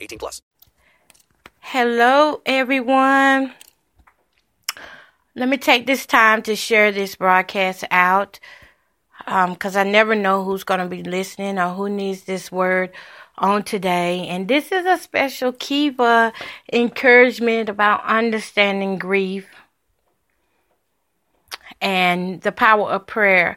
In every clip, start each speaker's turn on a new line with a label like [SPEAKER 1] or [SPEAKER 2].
[SPEAKER 1] 18 plus.
[SPEAKER 2] Hello, everyone. Let me take this time to share this broadcast out because um, I never know who's going to be listening or who needs this word on today. And this is a special Kiva encouragement about understanding grief and the power of prayer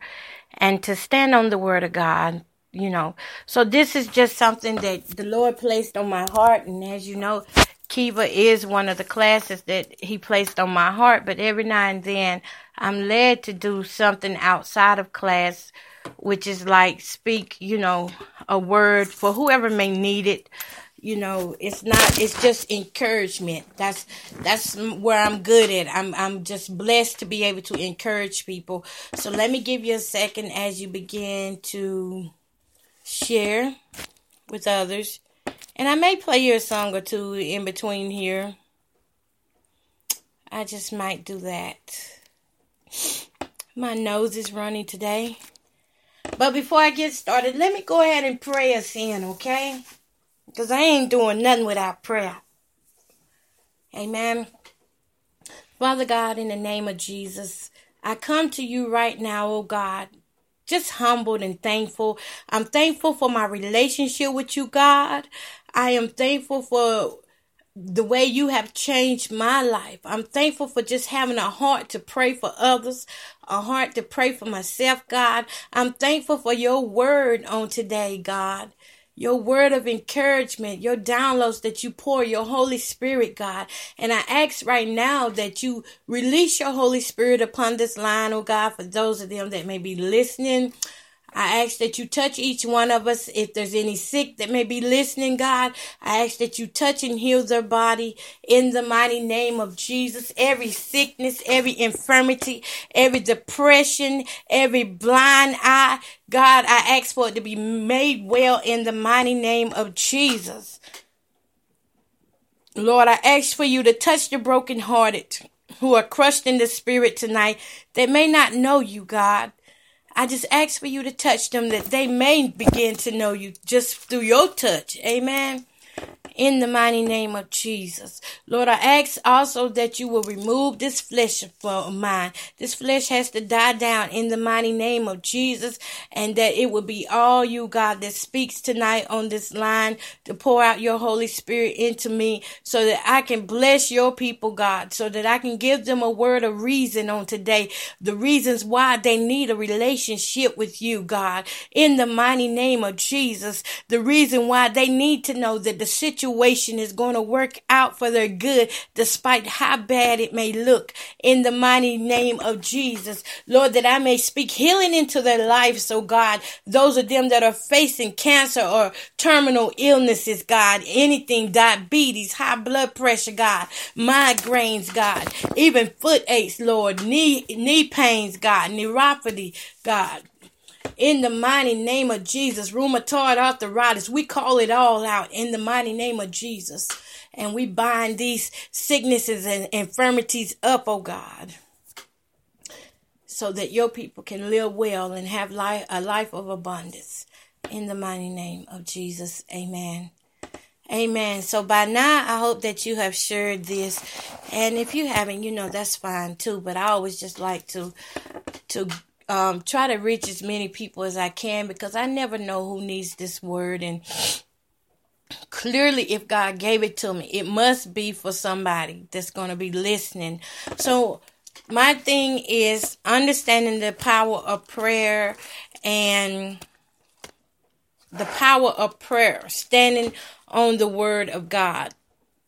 [SPEAKER 2] and to stand on the word of God, you know. So this is just something that the Lord placed on my heart. And as you know, Kiva is one of the classes that he placed on my heart, but every now and then I'm led to do something outside of class which is like speak, you know, a word for whoever may need it. You know it's not it's just encouragement. That's that's where i'm good at. I'm i'm just blessed to be able to encourage people. So let me give you a second as you begin to share with others. And i may play you a song or two in between here. I just might do that. My nose is running today. But before i get started let me go ahead and pray us in okay? Because I ain't doing nothing without prayer. Amen. Father God, in the name of Jesus, I come to you right now, oh God, just humbled and thankful. I'm thankful for my relationship with you, God. I am thankful for the way you have changed my life. I'm thankful for just having a heart to pray for others, a heart to pray for myself, God. I'm thankful for your word on today, God your word of encouragement, your downloads that you pour, your Holy Spirit, God. And I ask right now that you release your Holy Spirit upon this line, oh God, for those of them that may be listening I ask that you touch each one of us. If there's any sick that may be listening, God, I ask that you touch and heal their body in the mighty name of Jesus. Every sickness, every infirmity, every depression, every blind eye, God, I ask for it to be made well in the mighty name of Jesus. Lord, I ask for you to touch the brokenhearted who are crushed in the spirit tonight that may not know you, God. I just ask for you to touch them that they may begin to know you just through your touch. Amen in the mighty name of Jesus. Lord, I ask also that you will remove this flesh from mine. This flesh has to die down in the mighty name of Jesus, and that it will be all you, God, that speaks tonight on this line to pour out your Holy Spirit into me so that I can bless your people, God, so that I can give them a word of reason on today, the reasons why they need a relationship with you, God, in the mighty name of Jesus, the reason why they need to know that the situation situation is going to work out for their good despite how bad it may look in the mighty name of Jesus. Lord, that I may speak healing into their lives, so God, those of them that are facing cancer or terminal illnesses, God, anything, diabetes, high blood pressure, God, migraines, God, even foot aches, Lord, knee, knee pains, God, neuropathy, God, in the mighty name of Jesus. Rheumatoid arthritis, we call it all out in the mighty name of Jesus. And we bind these sicknesses and infirmities up, oh God, so that your people can live well and have life, a life of abundance. In the mighty name of Jesus, amen. Amen. So by now, I hope that you have shared this, and if you haven't, you know that's fine too. But I always just like to to um, try to reach as many people as I can because I never know who needs this word and clearly if God gave it to me, it must be for somebody that's going to be listening. So my thing is understanding the power of prayer and the power of prayer, standing on the word of God.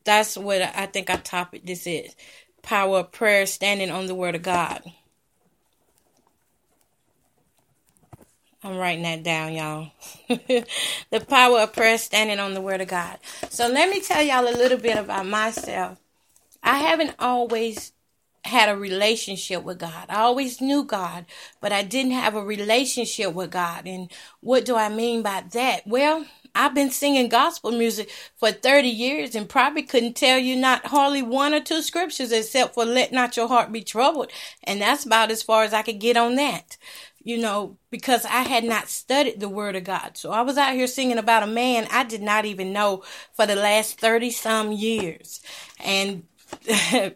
[SPEAKER 2] That's what I think our topic this is. Power of prayer, standing on the word of God. I'm writing that down, y'all. the power of prayer, standing on the word of God. So let me tell y'all a little bit about myself. I haven't always had a relationship with God. I always knew God, but I didn't have a relationship with God. And what do I mean by that? Well, I've been singing gospel music for 30 years and probably couldn't tell you not hardly one or two scriptures except for let not your heart be troubled. And that's about as far as I could get on that. You know, because I had not studied the word of God. So I was out here singing about a man I did not even know for the last 30 some years. And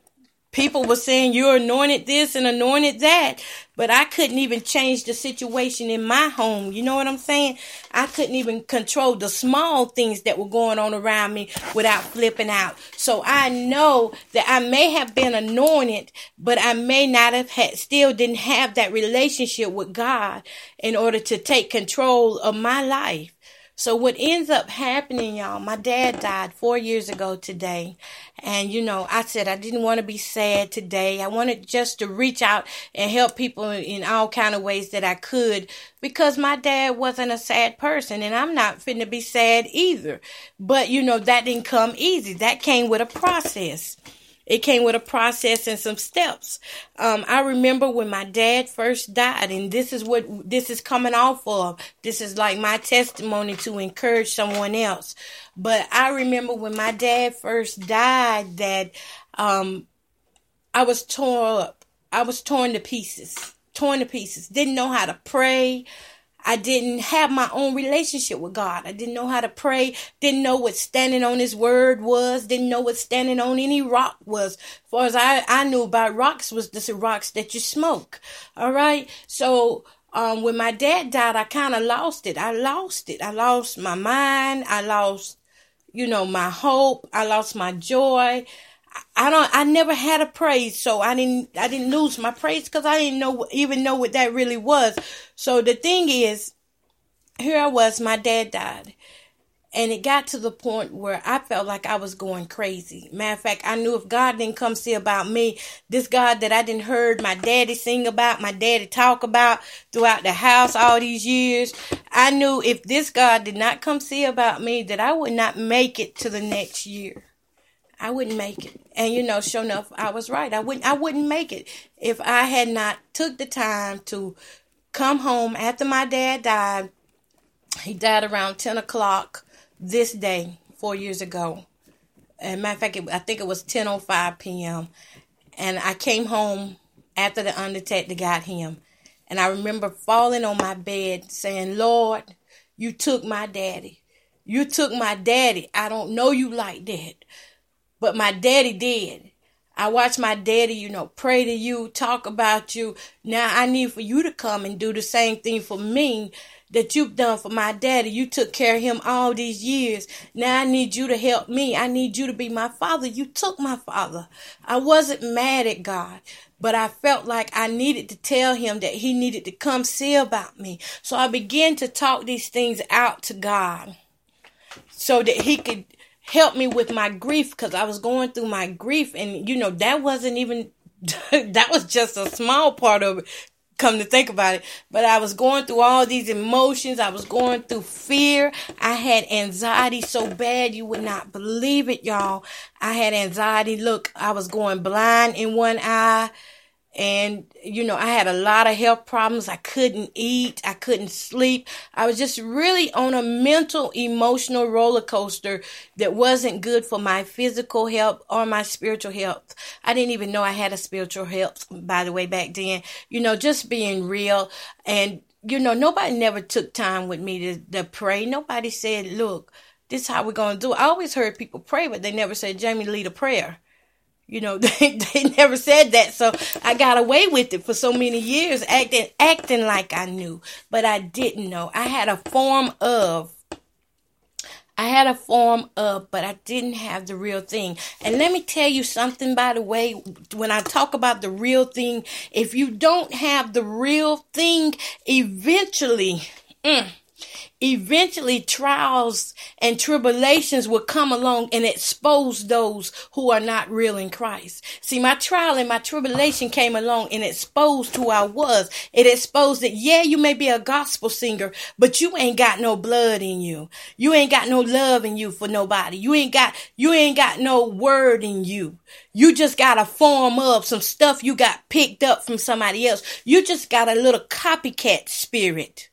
[SPEAKER 2] people were saying you're anointed this and anointed that. But i couldn't even change the situation in my home. You know what i'm saying? I couldn't even control the small things that were going on around me without flipping out. So i know that i may have been anointed but i may not have had still didn't have that relationship with god in order to take control of my life so what ends up happening, y'all, my dad died four years ago today. And, you know, I said I didn't want to be sad today. I wanted just to reach out and help people in all kind of ways that I could because my dad wasn't a sad person and I'm not fitting to be sad either. But, you know, that didn't come easy. That came with a process. It came with a process and some steps. Um, I remember when my dad first died, and this is what this is coming off of. This is like my testimony to encourage someone else. But I remember when my dad first died that um, I was torn up. I was torn to pieces. Torn to pieces. Didn't know how to pray. I didn't have my own relationship with God. I didn't know how to pray. Didn't know what standing on His Word was. Didn't know what standing on any rock was. As far as I, I knew about rocks was the rocks that you smoke. All right. So, um, when my dad died, I kind of lost it. I lost it. I lost my mind. I lost, you know, my hope. I lost my joy. I don't. I never had a praise, so I didn't. I didn't lose my praise because I didn't know even know what that really was. So the thing is, here I was. My dad died, and it got to the point where I felt like I was going crazy. Matter of fact, I knew if God didn't come see about me, this God that I didn't heard my daddy sing about, my daddy talk about throughout the house all these years, I knew if this God did not come see about me, that I would not make it to the next year. I wouldn't make it. And you know, sure enough, I was right. I wouldn't I wouldn't make it if I had not took the time to come home after my dad died. He died around ten o'clock this day, four years ago. And matter of fact, it, I think it was ten o oh five p.m. And I came home after the undertaker got him, and I remember falling on my bed saying, "Lord, you took my daddy. You took my daddy. I don't know you like that." But my daddy did. I watched my daddy, you know, pray to you, talk about you. Now I need for you to come and do the same thing for me that you've done for my daddy. You took care of him all these years. Now I need you to help me. I need you to be my father. You took my father. I wasn't mad at God, but I felt like I needed to tell him that he needed to come see about me. So I began to talk these things out to God so that he could help me with my grief because I was going through my grief. And, you know, that wasn't even, that was just a small part of it. Come to think about it, but I was going through all these emotions. I was going through fear. I had anxiety so bad you would not believe it, y'all. I had anxiety. Look, I was going blind in one eye and you know i had a lot of health problems. I couldn't eat. I couldn't sleep. I was just really on a mental emotional roller coaster that wasn't good for my physical health or my spiritual health. I didn't even know i had a spiritual health by the way back then. You know just being real. And you know nobody never took time with me to, to pray. Nobody said look this is how we're going to do. It i always heard people pray but they never said jamie lead a prayer you know, they, they never said that. So I got away with it for so many years, acting, acting like I knew, but I didn't know. I had a form of, I had a form of, but I didn't have the real thing. And let me tell you something, by the way, when I talk about the real thing, if you don't have the real thing, eventually, mm, eventually trials and tribulations will come along and expose those who are not real in Christ. See, my trial and my tribulation came along and exposed who I was. It exposed that, yeah, you may be a gospel singer, but you ain't got no blood in you. You ain't got no love in you for nobody. You ain't got, you ain't got no word in you. You just got a form of some stuff you got picked up from somebody else. You just got a little copycat spirit.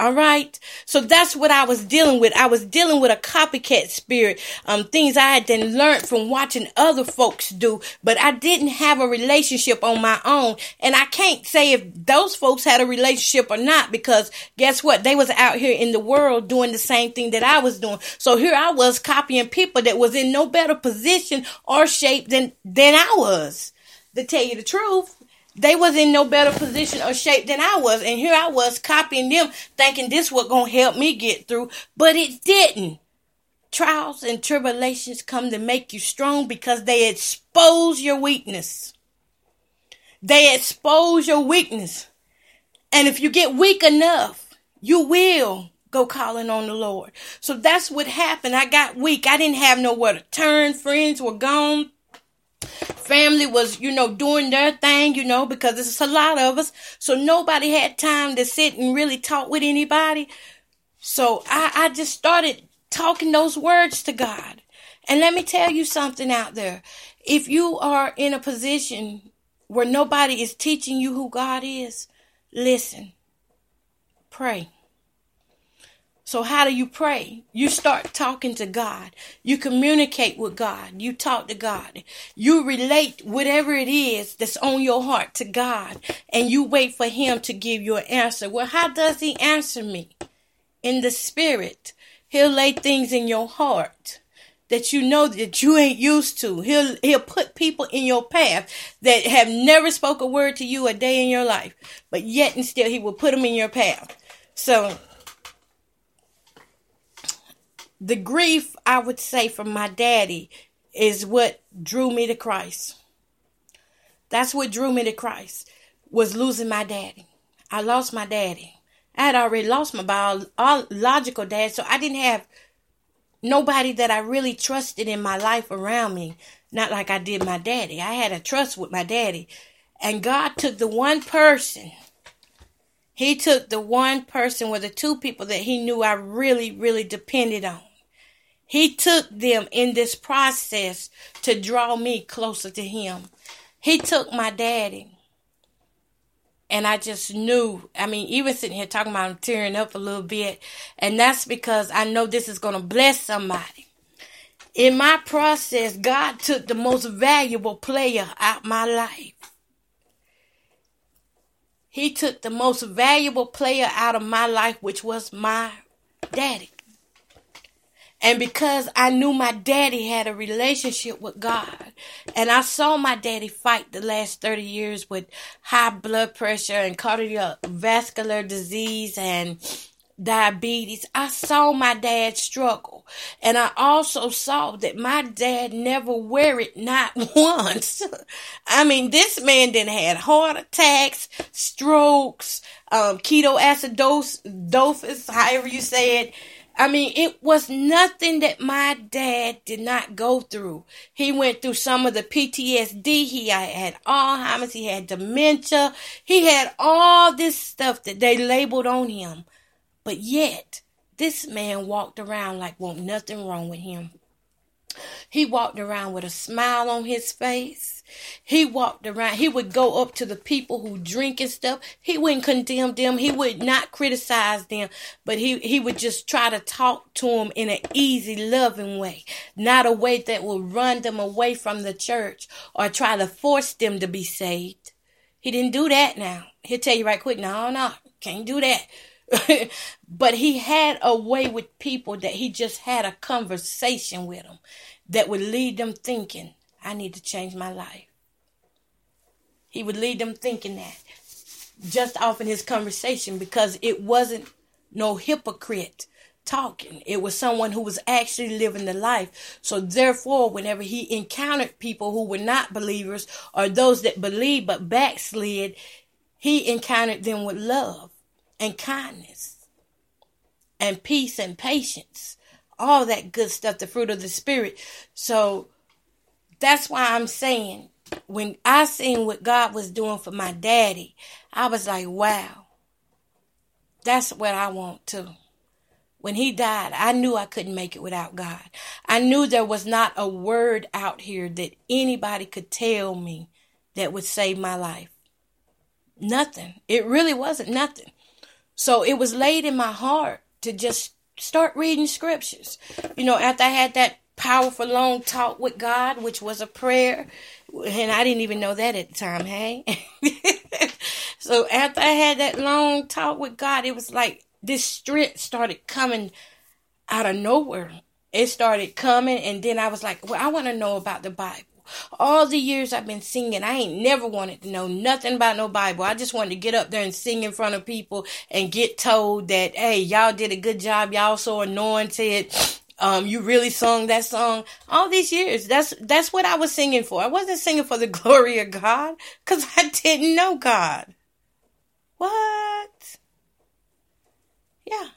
[SPEAKER 2] All right. So that's what I was dealing with. I was dealing with a copycat spirit. Um, things I had then learned from watching other folks do, but I didn't have a relationship on my own. And I can't say if those folks had a relationship or not, because guess what? They was out here in the world doing the same thing that I was doing. So here I was copying people that was in no better position or shape than, than I was. To tell you the truth, they was in no better position or shape than I was. And here I was copying them, thinking this was going to help me get through, but it didn't. Trials and tribulations come to make you strong because they expose your weakness. They expose your weakness. And if you get weak enough, you will go calling on the Lord. So that's what happened. I got weak. I didn't have nowhere to turn. Friends were gone family was, you know, doing their thing, you know, because it's a lot of us. So nobody had time to sit and really talk with anybody. So I, I just started talking those words to God. And let me tell you something out there. If you are in a position where nobody is teaching you who God is, listen, pray. So, how do you pray? You start talking to God. You communicate with God. You talk to God. You relate whatever it is that's on your heart to God. And you wait for Him to give you an answer. Well, how does He answer me? In the Spirit. He'll lay things in your heart that you know that you ain't used to. He'll he'll put people in your path that have never spoke a word to you a day in your life, but yet and still he will put them in your path. So the grief, I would say, from my daddy is what drew me to Christ. That's what drew me to Christ, was losing my daddy. I lost my daddy. I had already lost my biological dad, so I didn't have nobody that I really trusted in my life around me. Not like I did my daddy. I had a trust with my daddy. And God took the one person he took the one person or the two people that he knew I really, really depended on. He took them in this process to draw me closer to him. He took my daddy. And I just knew, I mean, even sitting here talking about him tearing up a little bit. And that's because I know this is going to bless somebody. In my process, God took the most valuable player out my life. He took the most valuable player out of my life, which was my daddy. And because I knew my daddy had a relationship with God, and I saw my daddy fight the last 30 years with high blood pressure and cardiovascular disease and diabetes, I saw my dad struggle. And I also saw that my dad never worried not once. I mean, this man then had heart attacks, strokes, um, ketoacidosis, however you say it I mean, it was nothing that my dad did not go through. He went through some of the PTSD. He had Alzheimer's. He had dementia. He had all this stuff that they labeled on him. But yet, this man walked around like won't nothing wrong with him. He walked around with a smile on his face. He walked around. He would go up to the people who drink and stuff. He wouldn't condemn them. He would not criticize them, but he, he would just try to talk to them in an easy, loving way, not a way that would run them away from the church or try to force them to be saved. He didn't do that now. He'll tell you right quick, no, no, can't do that. but he had a way with people that he just had a conversation with them that would lead them thinking, I need to change my life. He would lead them thinking that just off in his conversation because it wasn't no hypocrite talking. It was someone who was actually living the life. So therefore, whenever he encountered people who were not believers or those that believed but backslid, he encountered them with love and kindness and peace and patience. All that good stuff, the fruit of the spirit. So that's why I'm saying when I seen what God was doing for my daddy, I was like, wow, that's what I want too. When he died, I knew I couldn't make it without God. I knew there was not a word out here that anybody could tell me that would save my life. Nothing. It really wasn't nothing. So it was laid in my heart to just start reading scriptures. You know, after I had that powerful long talk with God, which was a prayer, and I didn't even know that at the time, hey? so after I had that long talk with God, it was like this strength started coming out of nowhere. It started coming, and then I was like, well, I want to know about the Bible. All the years I've been singing, I ain't never wanted to know nothing about no Bible. I just wanted to get up there and sing in front of people and get told that, hey, y'all did a good job. Y'all so anointed. Um, you really sung that song all these years. That's that's what I was singing for. I wasn't singing for the glory of God because I didn't know God. What? Yeah,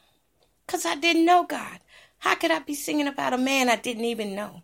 [SPEAKER 2] because I didn't know God. How could I be singing about a man I didn't even know?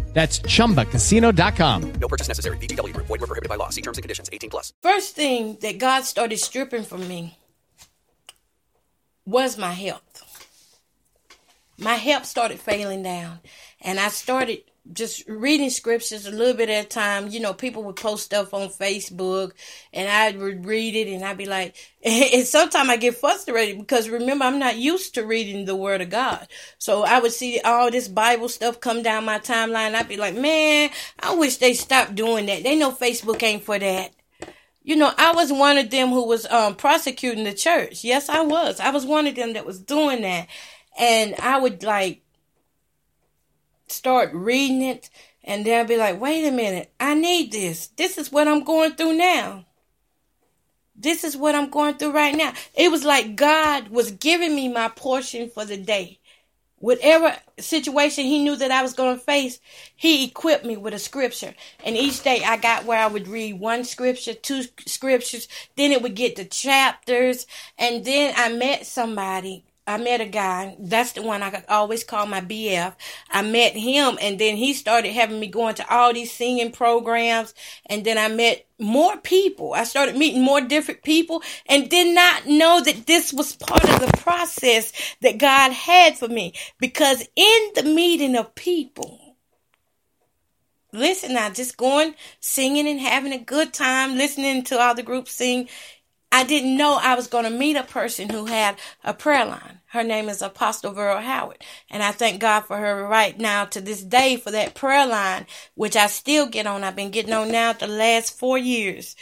[SPEAKER 3] That's ChumbaCasino.com.
[SPEAKER 1] No purchase necessary. VGW. Void were prohibited by law. See terms and conditions. 18 plus.
[SPEAKER 2] First thing that God started stripping from me was my health. My health started failing down. And I started just reading scriptures a little bit at a time. You know, people would post stuff on Facebook and I would read it and I'd be like, and sometimes I get frustrated because remember, I'm not used to reading the word of God. So I would see all this Bible stuff come down my timeline. I'd be like, man, I wish they stopped doing that. They know Facebook ain't for that. You know, I was one of them who was um, prosecuting the church. Yes, I was. I was one of them that was doing that. And I would like start reading it and they'll be like, wait a minute, I need this. This is what I'm going through now. This is what I'm going through right now. It was like God was giving me my portion for the day. Whatever situation he knew that I was going to face, he equipped me with a scripture. And each day I got where I would read one scripture, two scriptures, then it would get to chapters. And then I met somebody I met a guy. That's the one I always call my BF. I met him, and then he started having me going to all these singing programs. And then I met more people. I started meeting more different people, and did not know that this was part of the process that God had for me. Because in the meeting of people, listen, now just going singing and having a good time, listening to all the groups sing I didn't know I was going to meet a person who had a prayer line. Her name is Apostle Verl Howard. And I thank God for her right now to this day for that prayer line, which I still get on. I've been getting on now the last four years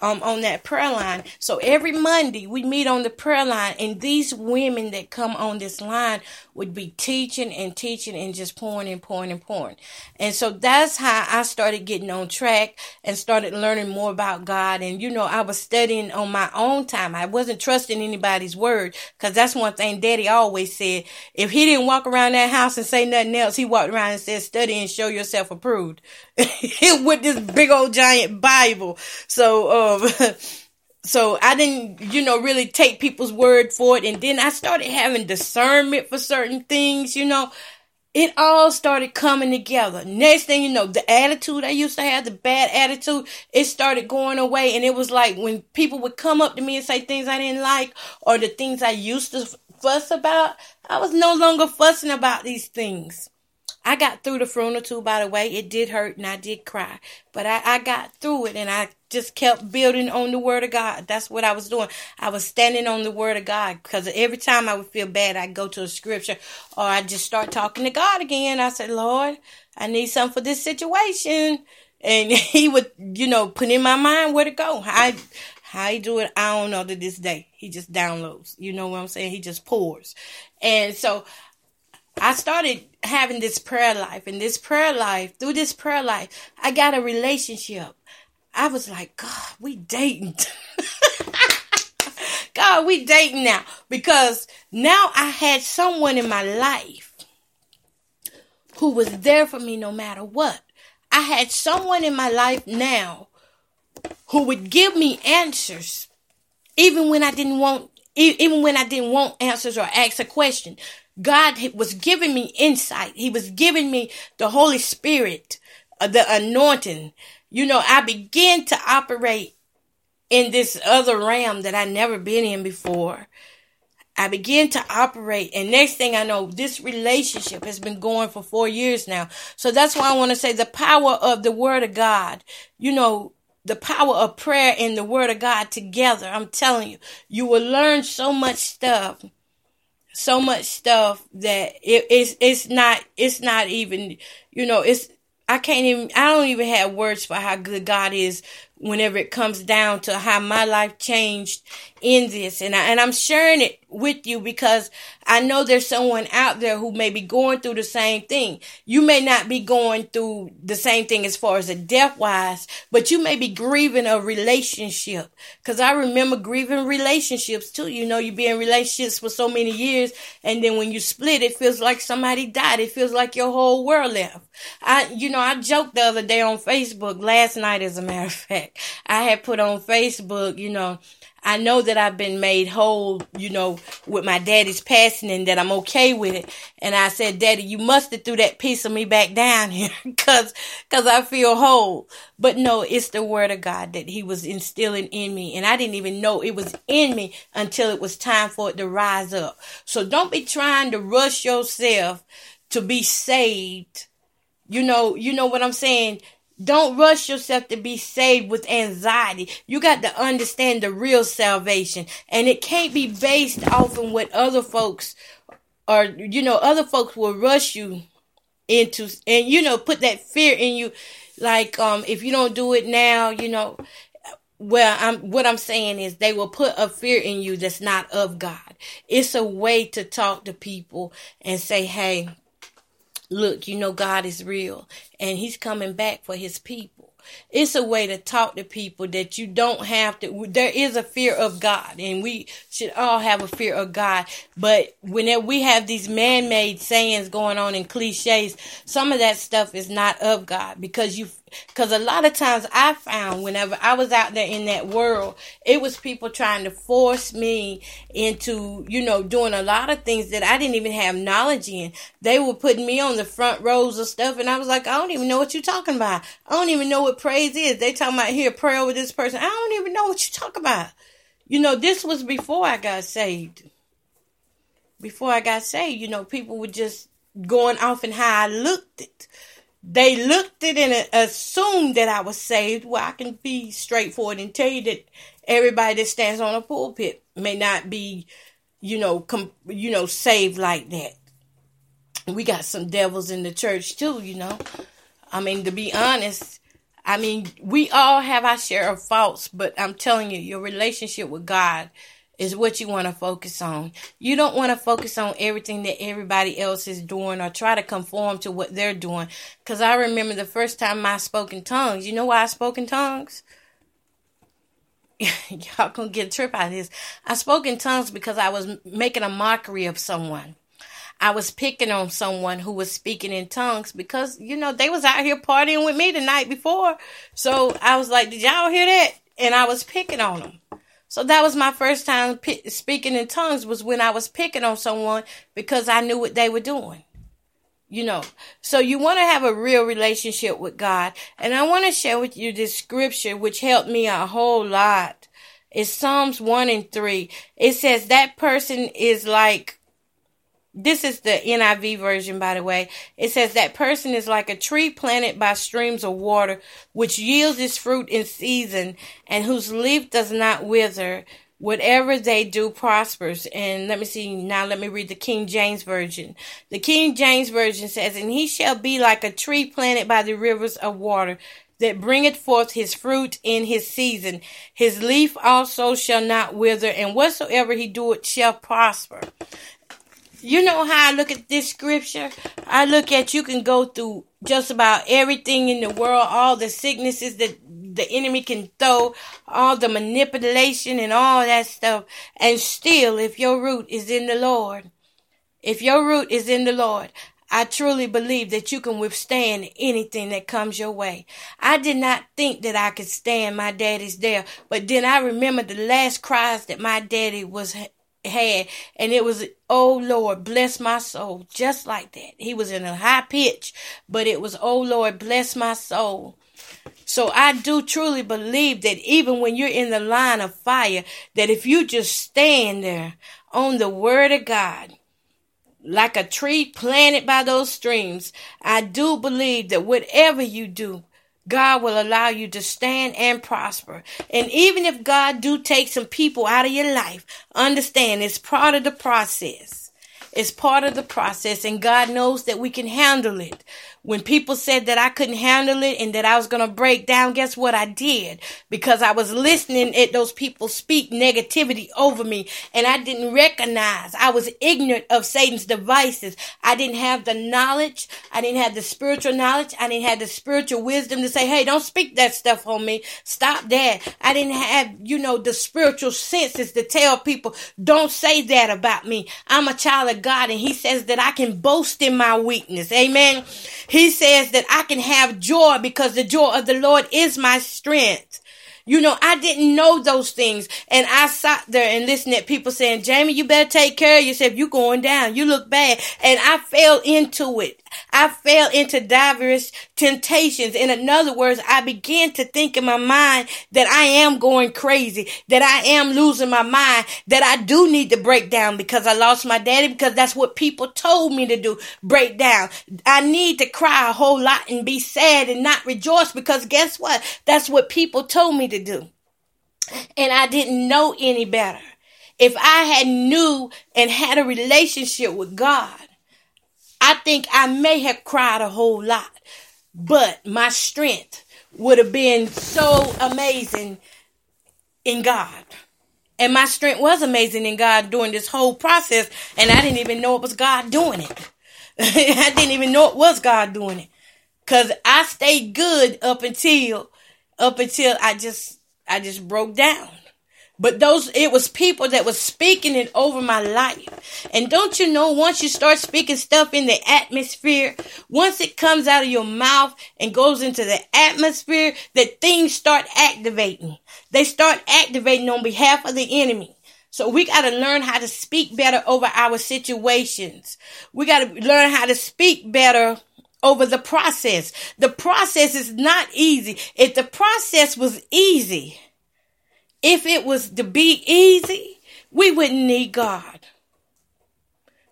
[SPEAKER 2] um, on that prayer line. So every Monday we meet on the prayer line, and these women that come on this line would be teaching and teaching and just pouring and pouring and pouring. And so that's how I started getting on track and started learning more about God. And you know, I was studying on my own time. I wasn't trusting anybody's word because that's one thing Daddy always said. If he didn't walk around that house and say nothing else, he walked around and said, "Study and show yourself approved." With this big old giant Bible. So, um, so I didn't, you know, really take people's word for it. And then I started having discernment for certain things, you know. It all started coming together. Next thing you know, the attitude I used to have, the bad attitude, it started going away. And it was like when people would come up to me and say things I didn't like or the things I used to fuss about, I was no longer fussing about these things. I got through the funeral too, by the way. It did hurt and I did cry, but I, I got through it and I just kept building on the word of God. That's what I was doing. I was standing on the word of God because every time I would feel bad, I'd go to a scripture or I'd just start talking to God again. I said, Lord, I need something for this situation. And he would, you know, put in my mind where to go. How, how he do it, I don't know to this day. He just downloads. You know what I'm saying? He just pours. And so I started having this prayer life, and this prayer life, through this prayer life, I got a relationship. I was like, God, we dating. God, we dating now because now I had someone in my life who was there for me no matter what. I had someone in my life now who would give me answers even when I didn't want even when I didn't want answers or ask a question. God was giving me insight. He was giving me the Holy Spirit, uh, the anointing. You know, I began to operate in this other realm that I never been in before. I began to operate, and next thing I know, this relationship has been going for four years now. So that's why I want to say the power of the Word of God. You know, the power of prayer and the Word of God together. I'm telling you, you will learn so much stuff so much stuff that it, it's it's not it's not even you know it's I can't even I don't even have words for how good God is whenever it comes down to how my life changed in this. And I, and I'm sharing it with you because I know there's someone out there who may be going through the same thing. You may not be going through the same thing as far as a death wise, but you may be grieving a relationship. Cause I remember grieving relationships too. You know, you be in relationships for so many years and then when you split, it feels like somebody died. It feels like your whole world left. I, you know, I joked the other day on Facebook last night, as a matter of fact, I had put on Facebook, you know, I know that I've been made whole, you know, with my daddy's passing and that I'm okay with it. And I said, Daddy, you must have threw that piece of me back down here because, cause I feel whole. But no, it's the word of God that he was instilling in me. And I didn't even know it was in me until it was time for it to rise up. So don't be trying to rush yourself to be saved. You know, you know what I'm saying? Don't rush yourself to be saved with anxiety. You got to understand the real salvation. And it can't be based off of what other folks or, you know, other folks will rush you into and, you know, put that fear in you. Like, um, if you don't do it now, you know, well, I'm, what I'm saying is they will put a fear in you that's not of God. It's a way to talk to people and say, Hey, look, you know, God is real and he's coming back for his people. It's a way to talk to people that you don't have to. There is a fear of God, and we should all have a fear of God. But whenever we have these man made sayings going on and cliches, some of that stuff is not of God because you because a lot of times I found whenever I was out there in that world, it was people trying to force me into, you know, doing a lot of things that I didn't even have knowledge in. They were putting me on the front rows of stuff, and I was like, I don't even know what you're talking about. I don't even know what praise is. They talking about here, pray over this person. I don't even know what you're talking about. You know, this was before I got saved. Before I got saved, you know, people were just going off and how I looked it they looked at it and assumed that I was saved. Well, I can be straightforward and tell you that everybody that stands on a pulpit may not be, you know, com- you know, saved like that. We got some devils in the church too, you know. I mean, to be honest, I mean, we all have our share of faults, but I'm telling you, your relationship with God is what you want to focus on. You don't want to focus on everything that everybody else is doing or try to conform to what they're doing. Because I remember the first time I spoke in tongues. You know why I spoke in tongues? Y'all gonna get a trip out of this. I spoke in tongues because I was making a mockery of someone. I was picking on someone who was speaking in tongues because, you know, they was out here partying with me the night before. So I was like, did y'all hear that? And I was picking on them. So that was my first time p- speaking in tongues was when I was picking on someone because I knew what they were doing. You know, so you want to have a real relationship with God. And I want to share with you this scripture, which helped me a whole lot. It's Psalms 1 and 3. It says that person is like this is the NIV version, by the way. It says that person is like a tree planted by streams of water, which yields its fruit in season and whose leaf does not wither. Whatever they do prospers. And let me see, now let me read the King James Version. The King James Version says, And he shall be like a tree planted by the rivers of water that bringeth forth his fruit in his season. His leaf also shall not wither, and whatsoever he doeth shall prosper. You know how I look at this scripture? I look at you can go through just about everything in the world, all the sicknesses that the enemy can throw, all the manipulation and all that stuff. And still, if your root is in the Lord, if your root is in the Lord, I truly believe that you can withstand anything that comes your way. I did not think that I could stand my daddy's death, but then I remember the last cries that my daddy was had, and it was, "Oh Lord, bless my soul," just like that. He was in a high pitch, but it was, "Oh Lord, bless my soul." So I do truly believe that even when you're in the line of fire, that if you just stand there on the word of God, like a tree planted by those streams, I do believe that whatever you do, God will allow you to stand and prosper. And even if God do take some people out of your life, understand it's part of the process. It's part of the process and God knows that we can handle it. When people said that I couldn't handle it and that I was going to break down, guess what I did? Because I was listening at those people speak negativity over me and I didn't recognize. I was ignorant of Satan's devices. I didn't have the knowledge. I didn't have the spiritual knowledge. I didn't have the spiritual wisdom to say, hey, don't speak that stuff on me. Stop that. I didn't have, you know, the spiritual senses to tell people, don't say that about me. I'm a child of God and he says that I can boast in my weakness. Amen. Says that I can have joy because the joy of the Lord is my strength. You know, I didn't know those things. And I sat there and listened at people saying, Jamie, you better take care of yourself. You're going down. You look bad. And I fell into it. I fell into diverse temptations. In other words, I began to think in my mind that I am going crazy, that I am losing my mind, that I do need to break down because I lost my daddy, because that's what people told me to do, break down. I need to cry a whole lot and be sad and not rejoice because guess what? That's what people told me to do. And I didn't know any better. If I had knew and had a relationship with God, I think I may have cried a whole lot, but my strength would have been so amazing in God. And my strength was amazing in God during this whole process, and I didn't even know it was God doing it. I didn't even know it was God doing it. Cause I stayed good up until up until I just I just broke down. But those, it was people that was speaking it over my life. And don't you know, once you start speaking stuff in the atmosphere, once it comes out of your mouth and goes into the atmosphere, that things start activating. They start activating on behalf of the enemy. So we got to learn how to speak better over our situations. We got to learn how to speak better over the process. The process is not easy. If the process was easy, if it was to be easy, we wouldn't need God.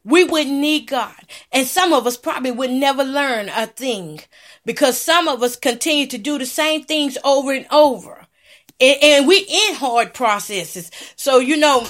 [SPEAKER 2] We wouldn't need God. And some of us probably would never learn a thing because some of us continue to do the same things over and over. And, and we in hard processes. So, you know,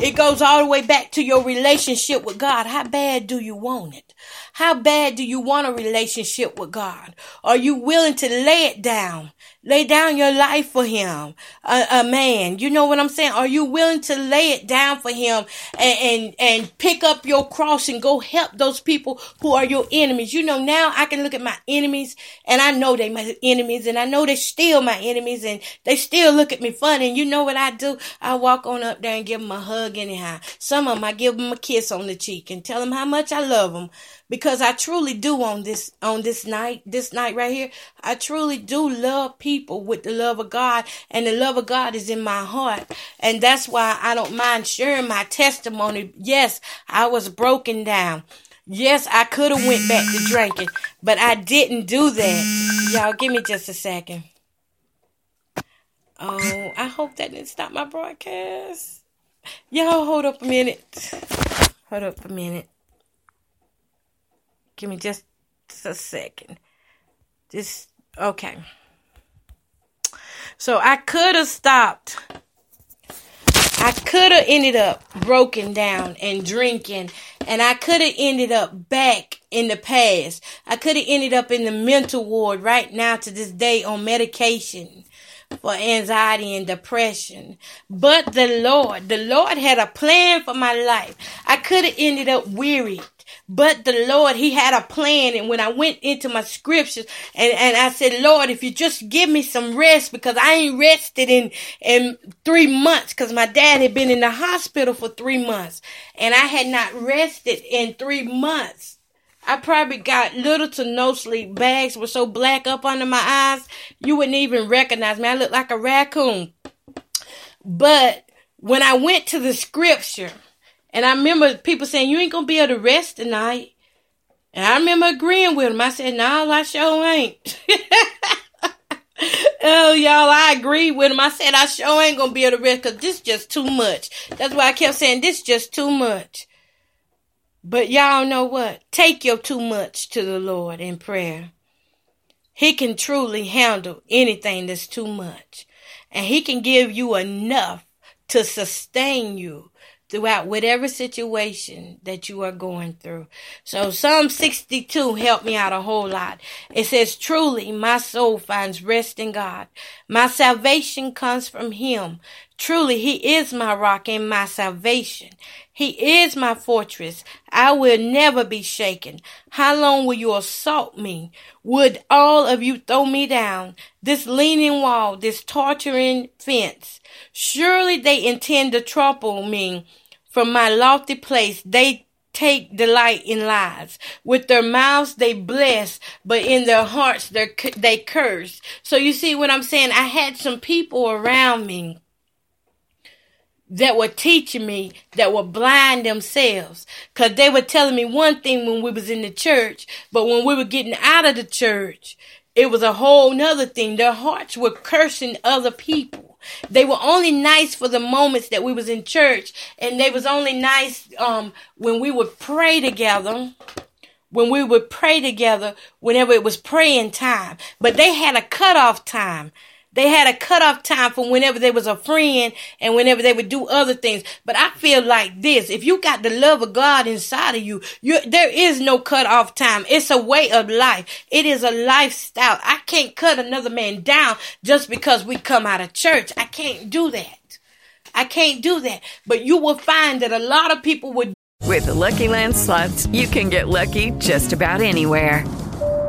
[SPEAKER 2] it goes all the way back to your relationship with God. How bad do you want it? How bad do you want a relationship with God? Are you willing to lay it down? Lay down your life for him, a, a, man. You know what I'm saying? Are you willing to lay it down for him and, and, and pick up your cross and go help those people who are your enemies? You know, now I can look at my enemies and I know they my enemies and I know they still my enemies and they still look at me funny. And you know what I do? I walk on up there and give them a hug anyhow. Some of them I give them a kiss on the cheek and tell them how much I love them because I truly do on this on this night, this night right here. I truly do love people with the love of God, and the love of God is in my heart, and that's why I don't mind sharing my testimony. Yes, I was broken down. Yes, I could have went back to drinking, but I didn't do that. Y'all, give me just a second. Oh, I hope that didn't stop my broadcast. Y'all, hold up a minute. Hold up a minute. Give me just a second. Just okay. So I could have stopped. I could have ended up broken down and drinking, and I could have ended up back in the past. I could have ended up in the mental ward right now to this day on medication for anxiety and depression. But the Lord, the Lord had a plan for my life. I could have ended up wearied. But the Lord, He had a plan. And when I went into my scriptures and, and I said, Lord, if you just give me some rest because I ain't rested in, in three months because my dad had been in the hospital for three months and I had not rested in three months. I probably got little to no sleep. Bags were so black up under my eyes, you wouldn't even recognize me. I looked like a raccoon. But when I went to the scripture, and I remember people saying, You ain't gonna be able to rest tonight. And I remember agreeing with them. I said, No, I sure ain't. oh, y'all, I agreed with him. I said, I sure ain't gonna be able to rest because this just too much. That's why I kept saying, This just too much. But y'all know what? Take your too much to the Lord in prayer. He can truly handle anything that's too much. And He can give you enough to sustain you throughout whatever situation that you are going through. So Psalm 62 helped me out a whole lot. It says, truly my soul finds rest in God. My salvation comes from him. Truly he is my rock and my salvation. He is my fortress. I will never be shaken. How long will you assault me? Would all of you throw me down? This leaning wall, this torturing fence. Surely they intend to trouble me from my lofty place. They take delight in lies. With their mouths they bless, but in their hearts they curse. So you see what I'm saying? I had some people around me that were teaching me that were blind themselves because they were telling me one thing when we was in the church but when we were getting out of the church it was a whole nother thing their hearts were cursing other people they were only nice for the moments that we was in church and they was only nice um when we would pray together when we would pray together whenever it was praying time. But they had a cutoff time they had a cutoff time for whenever there was a friend and whenever they would do other things. But I feel like this: if you got the love of God inside of you, you there is no cutoff time. It's a way of life. It is a lifestyle. I can't cut another man down just because we come out of church. I can't do that. I can't do that. But you will find that a lot of people would.
[SPEAKER 4] With the Lucky Land slots, you can get lucky just about anywhere.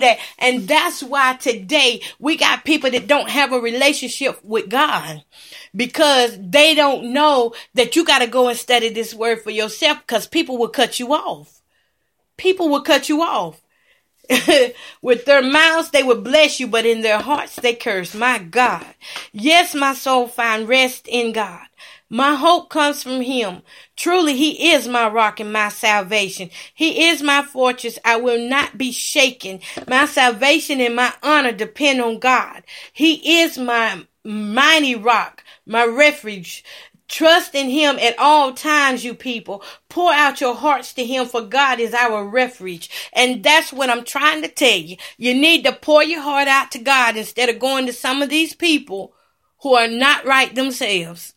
[SPEAKER 2] That. And that's why today we got people that don't have a relationship with God because they don't know that you got to go and study this word for yourself because people will cut you off. People will cut you off. with their mouths they would bless you, but in their hearts they curse. My God. Yes, my soul find rest in God. My hope comes from him. Truly, he is my rock and my salvation. He is my fortress. I will not be shaken. My salvation and my honor depend on God. He is my mighty rock, my refuge. Trust in him at all times, you people. Pour out your hearts to him, for God is our refuge. And that's what I'm trying to tell you. You need to pour your heart out to God instead of going to some of these people who are not right themselves.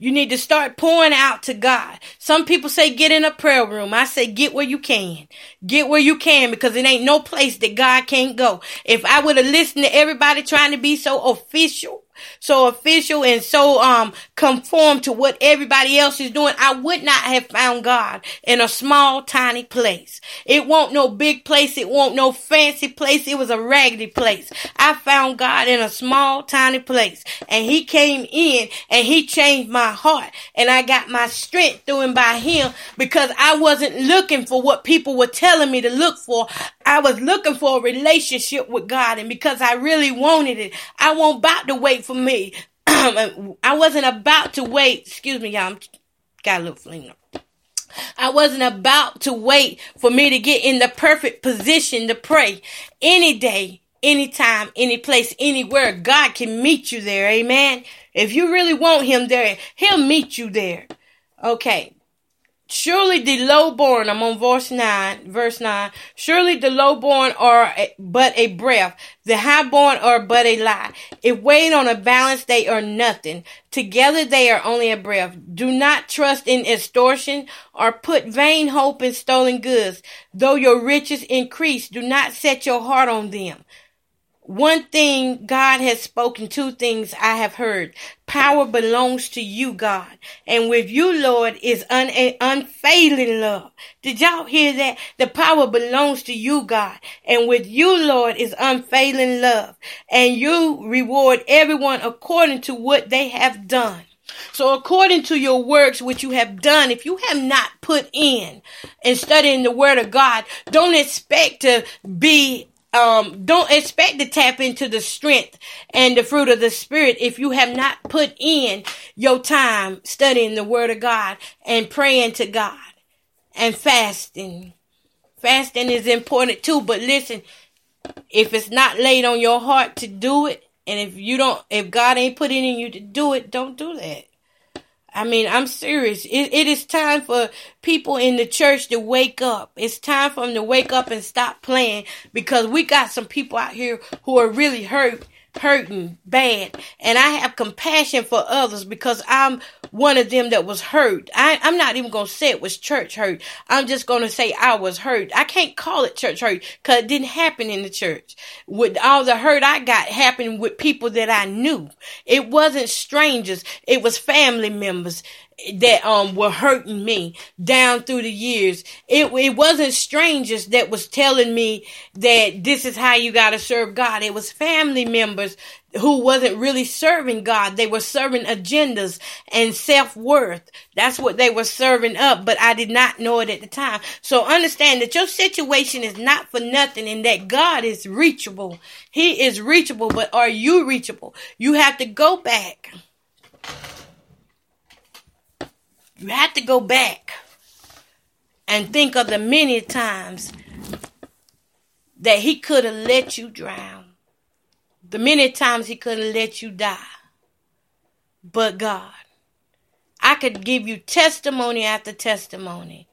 [SPEAKER 2] You need to start pouring out to God. Some people say get in a prayer room. I say get where you can. Get where you can because it ain't no place that God can't go. If I would have listened to everybody trying to be so official, so official and so um conform to what everybody else is doing, I would not have found God in a small tiny place. It won't no big place, it won't no fancy place, it was a raggedy place. I found God in a small tiny place and he came in and he changed my heart and I got my strength through him by him because I wasn't looking for what people were telling me to look for. I was looking for a relationship with God and because I really wanted it, I won't about to wait for me. I wasn't about to wait. Excuse me, y'all. I'm, got a little fling. I wasn't about to wait for me to get in the perfect position to pray any day, anytime, any place, anywhere. God can meet you there. Amen. If you really want him there, he'll meet you there. Okay. Surely the lowborn, I'm on verse 9, verse 9. Surely the lowborn are but a breath, the highborn are but a lie. If weighed on a balance, they are nothing. Together they are only a breath. Do not trust in extortion or put vain hope in stolen goods. Though your riches increase, do not set your heart on them. One thing God has spoken, two things I have heard. Power belongs to you, God. And with you, Lord, is un- unfailing love. Did y'all hear that? The power belongs to you, God. And with you, Lord, is unfailing love. And you reward everyone according to what they have done. So according to your works which you have done, if you have not put in and studying the word of God, don't expect to be um, don't expect to tap into the strength and the fruit of the spirit if you have not put in your time studying the word of God and praying to God and fasting. Fasting is important too, but listen, if it's not laid on your heart to do it, and if you don't, if God ain't put it in you to do it, don't do that. I mean, I'm serious. It, it is time for people in the church to wake up. It's time for them to wake up and stop playing because we got some people out here who are really hurt hurting bad. And I have compassion for others because I'm one of them that was hurt. I, am not even going to say it was church hurt. I'm just going to say I was hurt. I can't call it church hurt because it didn't happen in the church. With all the hurt I got happened with people that I knew. It wasn't strangers. It was family members that um were hurting me down through the years. It it wasn't strangers that was telling me that this is how you got to serve God. It was family members who wasn't really serving God. They were serving agendas and self-worth. That's what they were serving up, but I did not know it at the time. So understand that your situation is not for nothing and that God is reachable. He is reachable, but are you reachable? You have to go back you have to go back and think of the many times that he could have let you drown. The many times he could have let you die. But God. I could give you testimony after testimony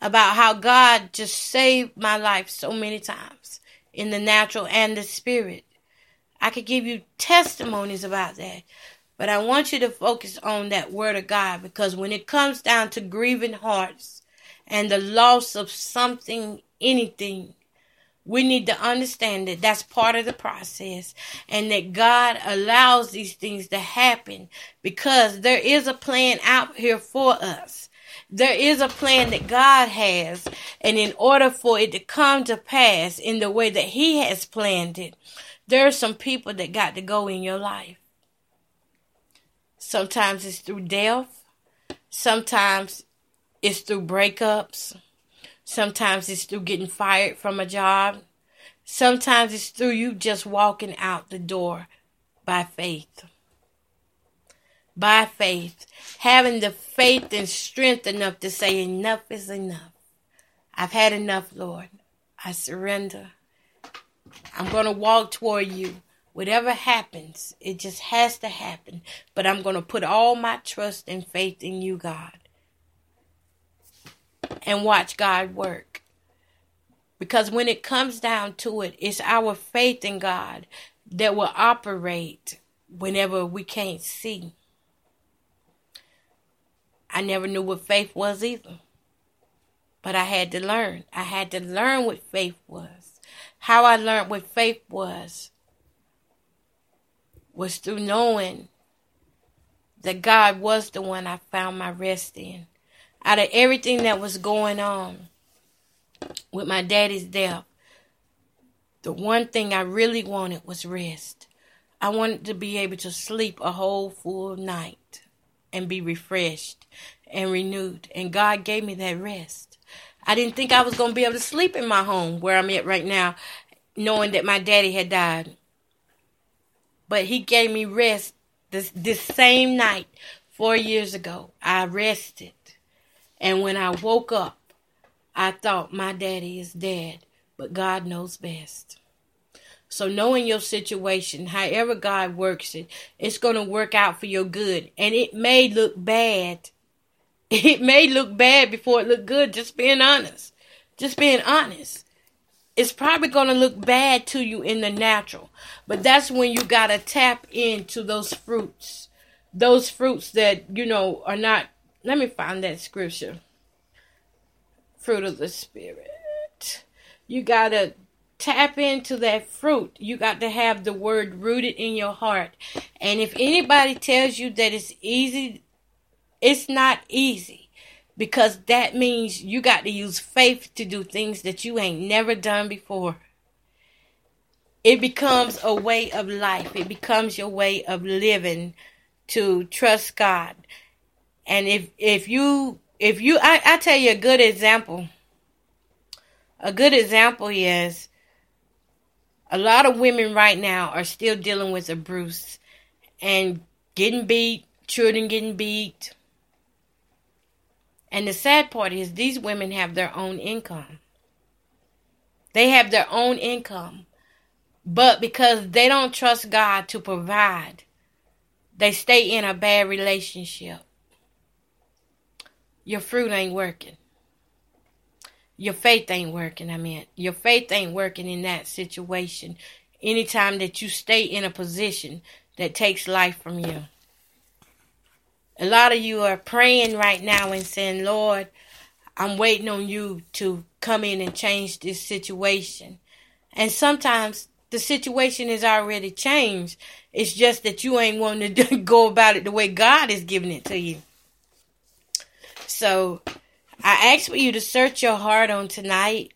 [SPEAKER 2] about how God just saved my life so many times in the natural and the spirit. I could give you testimonies about that. But I want you to focus on that word of God because when it comes down to grieving hearts and the loss of something, anything, we need to understand that that's part of the process and that God allows these things to happen because there is a plan out here for us. There is a plan that God has, and in order for it to come to pass in the way that He has planned it, there are some people that got to go in your life. Sometimes it's through death. Sometimes it's through breakups. Sometimes it's through getting fired from a job. Sometimes it's through you just walking out the door by faith. By faith. Having the faith and strength enough to say, enough is enough. I've had enough, Lord. I surrender. I'm going to walk toward you. Whatever happens, it just has to happen. But I'm going to put all my trust and faith in you, God. And watch God work. Because when it comes down to it, it's our faith in God that will operate whenever we can't see. I never knew what faith was either. But I had to learn. I had to learn what faith was. How I learned what faith was was through knowing that God was the one I found my rest in. Out of everything that was going on with my daddy's death, the one thing I really wanted was rest. I wanted to be able to sleep a whole full night and be refreshed and renewed. And God gave me that rest. I didn't think I was going to be able to sleep in my home where I'm at right now, knowing that my daddy had died. But He gave me rest this, this same night four years ago. I rested. And when I woke up, I thought my daddy is dead, but God knows best. So knowing your situation, however God works it, it's going to work out for your good. And it may look bad. It may look bad before it look good, just being honest. Just being honest. It's probably going to look bad to you in the natural. But that's when you got to tap into those fruits. Those fruits that, you know, are not. Let me find that scripture. Fruit of the Spirit. You got to tap into that fruit. You got to have the word rooted in your heart. And if anybody tells you that it's easy, it's not easy. Because that means you got to use faith to do things that you ain't never done before. It becomes a way of life. It becomes your way of living to trust God. And if if you if you I, I tell you a good example. A good example is a lot of women right now are still dealing with abuse and getting beat, children getting beat. And the sad part is these women have their own income. They have their own income. But because they don't trust God to provide, they stay in a bad relationship. Your fruit ain't working your faith ain't working. I mean, your faith ain't working in that situation. Anytime that you stay in a position that takes life from you. A lot of you are praying right now and saying, Lord, I'm waiting on you to come in and change this situation. And sometimes the situation is already changed. It's just that you ain't wanting to go about it the way God is giving it to you. So I ask for you to search your heart on tonight.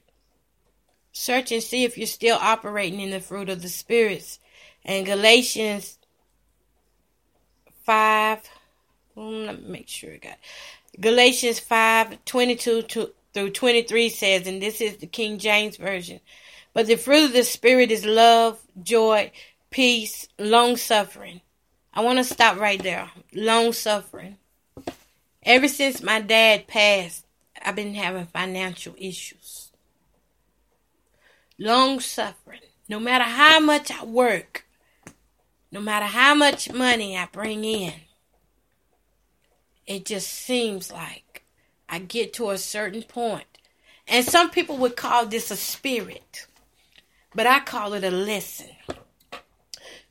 [SPEAKER 2] Search and see if you're still operating in the fruit of the spirits. And Galatians 5, hmm, Mm, let me make sure I got it. Galatians 5 22 to, through 23 says, and this is the King James Version, but the fruit of the Spirit is love, joy, peace, long suffering. I want to stop right there. Long suffering. Ever since my dad passed, I've been having financial issues. Long suffering. No matter how much I work, no matter how much money I bring in, it just seems like I get to a certain point. And some people would call this a spirit, but I call it a lesson.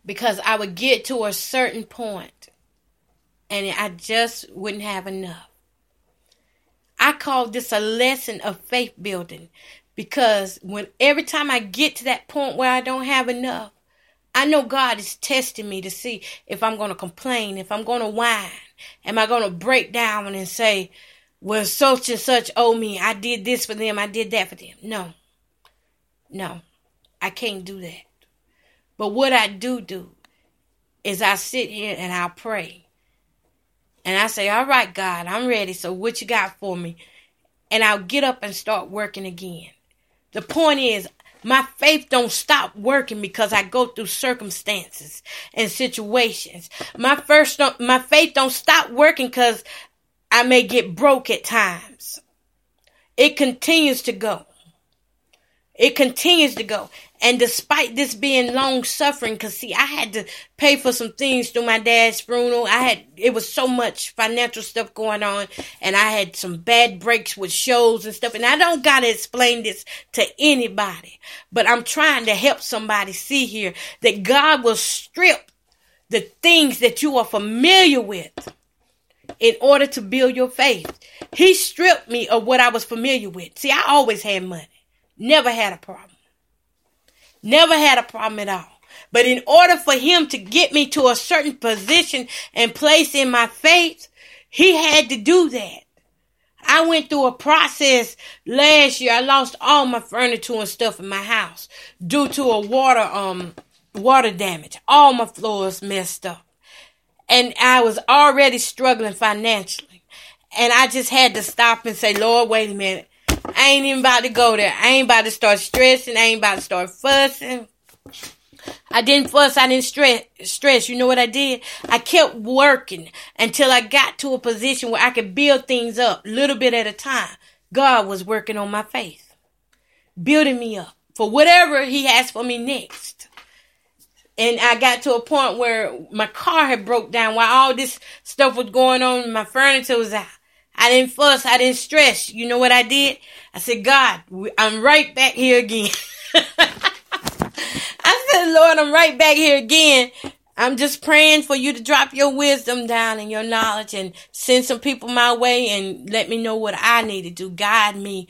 [SPEAKER 2] Because I would get to a certain point and I just wouldn't have enough. I call this a lesson of faith building because when every time I get to that point where I don't have enough, I know God is testing me to see if I'm going to complain, if I'm going to whine. Am I going to break down and say, well, such and such owe me. I did this for them. I did that for them. No. No. I can't do that. But what I do do is I sit here and I'll pray. And I say, All right, God, I'm ready. So what you got for me? And I'll get up and start working again. The point is, my faith don't stop working because I go through circumstances and situations. My first, my faith don't stop working because I may get broke at times. It continues to go. It continues to go. And despite this being long suffering, because see, I had to pay for some things through my dad's funeral. I had, it was so much financial stuff going on, and I had some bad breaks with shows and stuff. And I don't got to explain this to anybody, but I'm trying to help somebody see here that God will strip the things that you are familiar with. in order to build your faith. He stripped me of what I was familiar with. See, I always had money. Never had a problem. Never had a problem at all. But in order for him to get me to a certain position and place in my faith, he had to do that. I went through a process last year. I lost all my furniture and stuff in my house due to a water um water damage. All my floors messed up. And I was already struggling financially. And I just had to stop and say, Lord, wait a minute. I ain't even about to go there. I ain't about to start stressing. I ain't about to start fussing. I didn't fuss. I didn't stress. Stress. You know what I did? I kept working until I got to a position where I could build things up, little bit at a time. God was working on my faith, building me up for whatever He has for me next. And I got to a point where my car had broke down while all this stuff was going on. My furniture was out. I didn't fuss. I didn't stress. You know what I did? I said, God, I'm right back here again. I said, Lord, I'm right back here again. I'm just praying for you to drop your wisdom down and your knowledge and send some people my way and let me know what I need to do. Guide me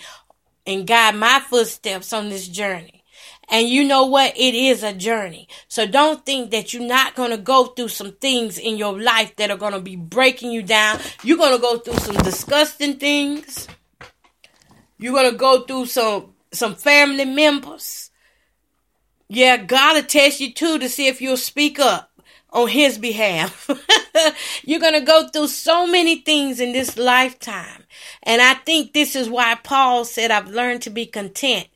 [SPEAKER 2] and guide my footsteps on this journey. And you know what? It is a journey. So don't think that you're not going to go through some things in your life that are going to be breaking you down. You're going to go through some disgusting things. You're going to go through some some family members. Yeah, God will test you too to see if you'll speak up on his behalf. You're going to go through so many things in this lifetime. And I think this is why Paul said, I've learned to be content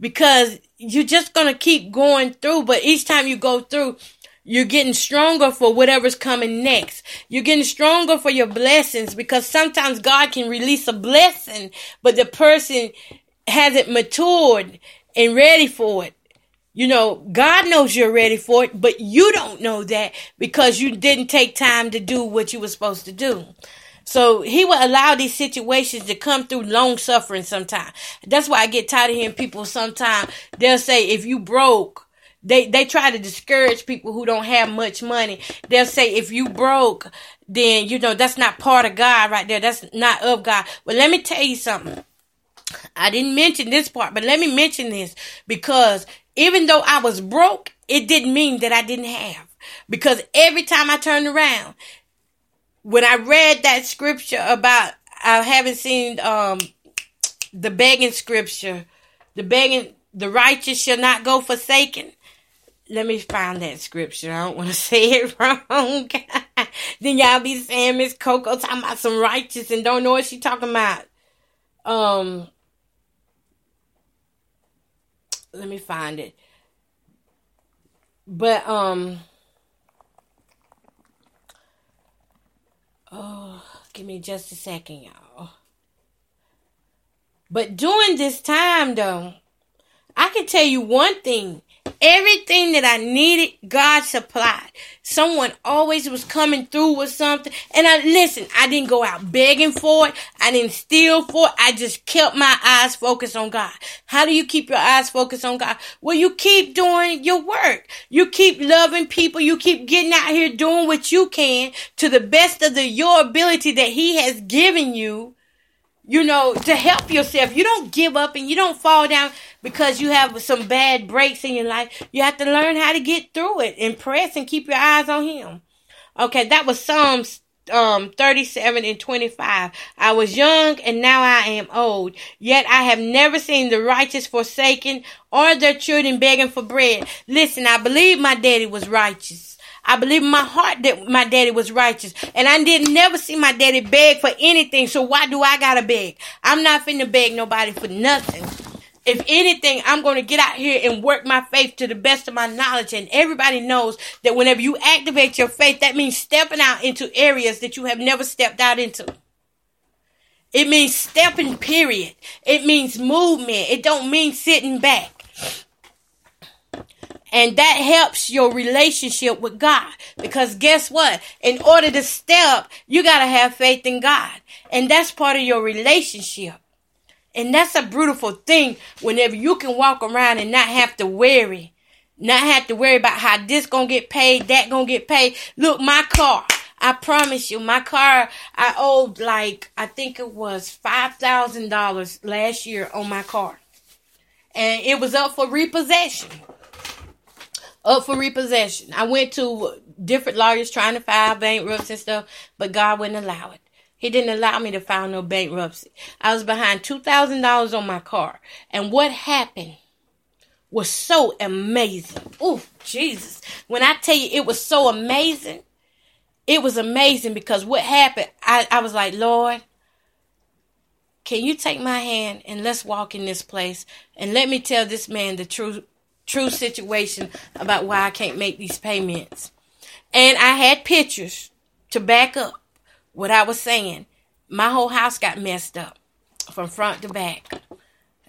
[SPEAKER 2] because you're just going to keep going through. But each time you go through, you're getting stronger for whatever's coming next. You're getting stronger for your blessings because sometimes God can release a blessing, but the person hasn't matured and ready for it. You know, God knows you're ready for it, but you don't know that because you didn't take time to do what you were supposed to do. So he will allow these situations to come through long suffering sometimes. That's why I get tired of hearing people sometimes they'll say if you broke, they they try to discourage people who don't have much money. They'll say if you broke, then you know that's not part of God right there. That's not of God. But let me tell you something. I didn't mention this part, but let me mention this because even though I was broke, it didn't mean that I didn't have. Because every time I turned around, when I read that scripture about I haven't seen um the begging scripture, the begging the righteous shall not go forsaken. Let me find that scripture. I don't want to say it wrong. then y'all be saying Miss Coco talking about some righteous and don't know what she talking about. Um let me find it. But um Oh, give me just a second, y'all. But during this time though, I can tell you one thing. Everything that I needed, God supplied. Someone always was coming through with something. And I listen, I didn't go out begging for it. I didn't steal for it. I just kept my eyes focused on God. How do you keep your eyes focused on God? Well, you keep doing your work. You keep loving people. You keep getting out here doing what you can to the best of the your ability that He has given you you know, to help yourself. You don't give up and you don't fall down because you have some bad breaks in your life. You have to learn how to get through it and press and keep your eyes on Him. Okay, that was Psalms um 37 and 25 i was young and now i am old yet i have never seen the righteous forsaken or their children begging for bread listen i believe my daddy was righteous I believe in my heart that my daddy was righteous. And I didn't never see my daddy beg for anything. So why do I gotta beg? I'm not finna beg nobody for nothing. If anything, I'm going to get out here and work my faith to the best of my knowledge. And everybody knows that whenever you activate your faith, that means stepping out into areas that you have never stepped out into. It means stepping, period. It means movement. It don't mean sitting back. And that helps your relationship with God. Because guess what? In order to step, you got to have faith in God. And that's part of your relationship. And that's a beautiful thing whenever you can walk around and not have to worry. Not have to worry about how this gonna get paid, that gonna get paid. Look, my car. I promise you, my car, I owed like, I think it was $5,000 last year on my car. And it was up for repossession. Up for repossession. I went to different lawyers trying to file bankruptcy and stuff, but God wouldn't allow it. He didn't allow me to file no bankruptcy. I was behind $2,000 on my car. And what happened was so amazing. Oh, Jesus. When I tell you it was so amazing, it was amazing because what happened, I, I was like, Lord, can you take my hand and let's walk in this place and let me tell this man the true true situation about why I can't make these payments. And I had pictures to back up what I was saying. My whole house got messed up from front to back.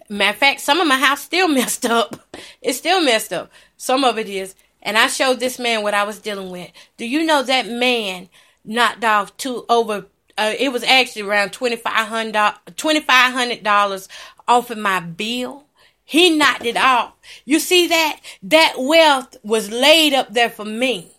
[SPEAKER 2] Matter of fact, some of my house still messed up. It's still messed up. Some of it is. And I showed this man what I was dealing with. Do you know that man knocked off two over? Uh, it was actually around twenty five hundred dollars off of my bill. He knocked it off. You see that? That wealth was laid up there for me.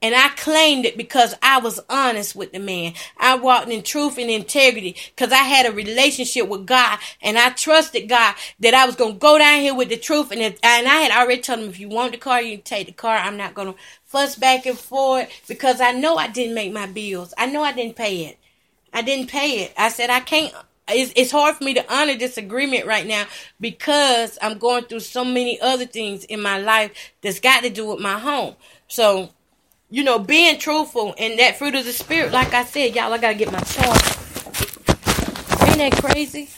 [SPEAKER 2] And I claimed it because I was honest with the man. I walked in truth and integrity because I had a relationship with God and I trusted God that I was going to go down here with the truth. And, it, and I had already told him, if you want the car, you take the car. I'm not going to fuss back and forth because I know I didn't make my bills. I know I didn't pay it. I didn't pay it. I said, I can't it's, it's hard for me to honor this agreement right now because I'm going through so many other things in my life that's got to do with my home. So you know, being truthful and that fruit of the spirit, like I said, y'all, I gotta get my charge. Ain't that crazy?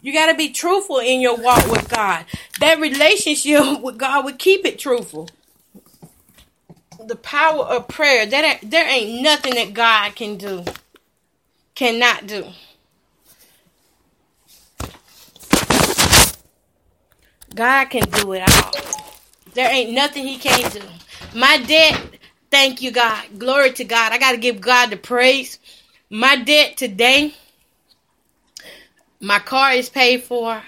[SPEAKER 2] You gotta be truthful in your walk with God. That relationship with God would keep it truthful. The power of prayer. That there ain't nothing that God can do, cannot do. God can do it all. There ain't nothing He can't do. My debt Thank you, God. Glory to God. I got to give God the praise. My debt today, my car is paid for,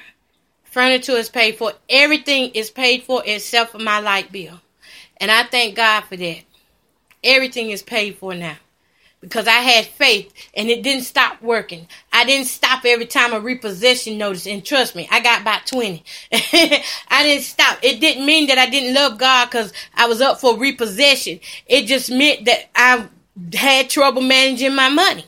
[SPEAKER 2] furniture is paid for, everything is paid for except for my light bill. And I thank God for that. Everything is paid for now because I had faith and it didn't stop working. I didn't stop every time a repossession notice. And trust me, I got about 20. I didn't stop. It didn't mean that I didn't love God because I was up for repossession. It just meant that I had trouble managing my money.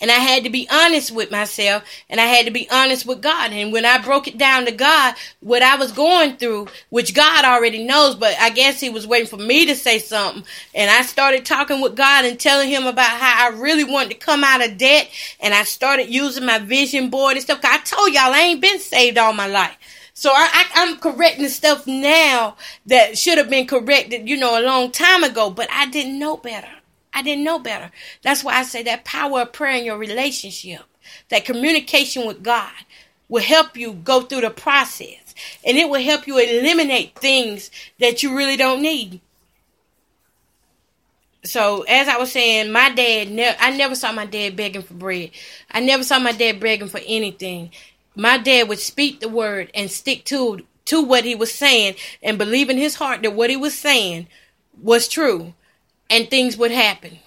[SPEAKER 2] And I had to be honest with myself and I had to be honest with God. And when I broke it down to God, what I was going through, which God already knows, but I guess He was waiting for me to say something. And I started talking with God and telling Him about how I really wanted to come out of debt. And I started using my vision board and stuff. I told y'all I ain't been saved all my life. So I, am correcting stuff now that should have been corrected, you know, a long time ago, but I didn't know better. I didn't know better. That's why I say that power of prayer in your relationship, that communication with God will help you go through the process and it will help you eliminate things that you really don't need. So, as I was saying, my dad, ne- I never saw my dad begging for bread. I never saw my dad begging for anything. My dad would speak the word and stick to to what he was saying and believe in his heart that what he was saying was true and things would happen.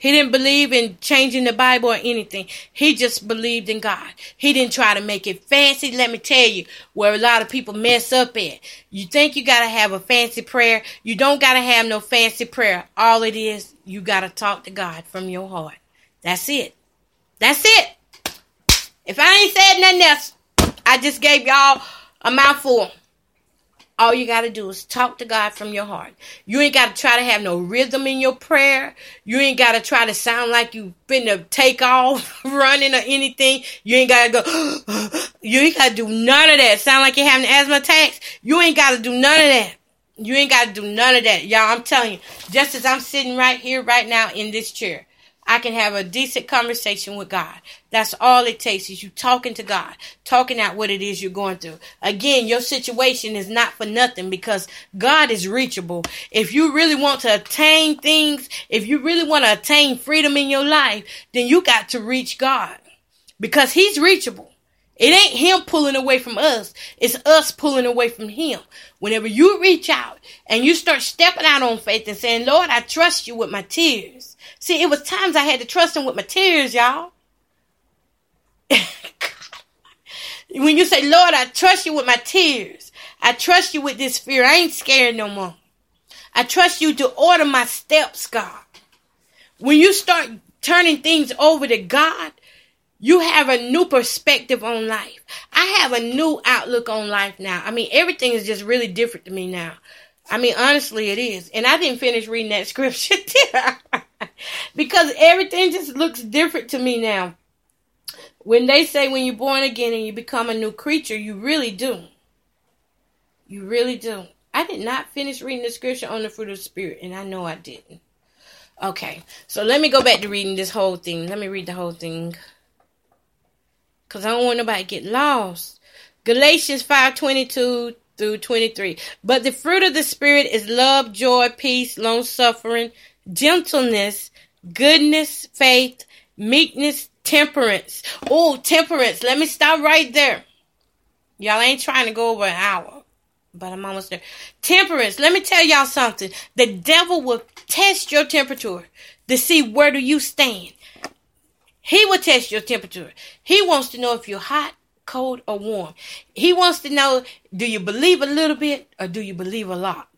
[SPEAKER 2] He didn't believe in changing the Bible or anything. He just believed in God. He didn't try to make it fancy. Let me tell you where a lot of people mess up at. You think you got to have a fancy prayer. You don't got to have no fancy prayer. All it is, you got to talk to God from your heart. That's it. That's it. If I ain't said nothing else, I just gave y'all a mouthful. All you got to do is talk to God from your heart. You ain't got to try to have no rhythm in your prayer. You ain't got to try to sound like you finna take off running or anything. You ain't got to go, you ain't got to do none of that. Sound like you're having asthma attacks. You ain't got to do none of that. You ain't got to do none of that. Y'all, I'm telling you, just as I'm sitting right here, right now in this chair, I can have a decent conversation with God. That's all it takes is you talking to God, talking out what it is you're going through. Again, your situation is not for nothing because God is reachable. If you really want to attain things, if you really want to attain freedom in your life, then you got to reach God because he's reachable. It ain't him pulling away from us. It's us pulling away from him. Whenever you reach out and you start stepping out on faith and saying, Lord, I trust you with my tears. See, it was times I had to trust him with my tears, y'all. when you say, Lord, I trust you with my tears. I trust you with this fear. I ain't scared no more. I trust you to order my steps, God. When you start turning things over to God, you have a new perspective on life. I have a new outlook on life now. I mean, everything is just really different to me now. I mean, honestly, it is. And I didn't finish reading that scripture because everything just looks different to me now. When they say when you're born again and you become a new creature, you really do. You really do. I did not finish reading the scripture on the fruit of the spirit, and I know I didn't. Okay, so let me go back to reading this whole thing. Let me read the whole thing. Because I don't want nobody to get lost. Galatians 5 22 through 23. But the fruit of the Spirit is love, joy, peace, long suffering, gentleness, goodness, faith, meekness, temperance. Oh, temperance. Let me stop right there. Y'all ain't trying to go over an hour, but I'm almost there. Temperance. Let me tell y'all something. The devil will test your temperature to see where do you stand. He will test your temperature. He wants to know if you're hot, cold, or warm. He wants to know do you believe a little bit or do you believe a lot?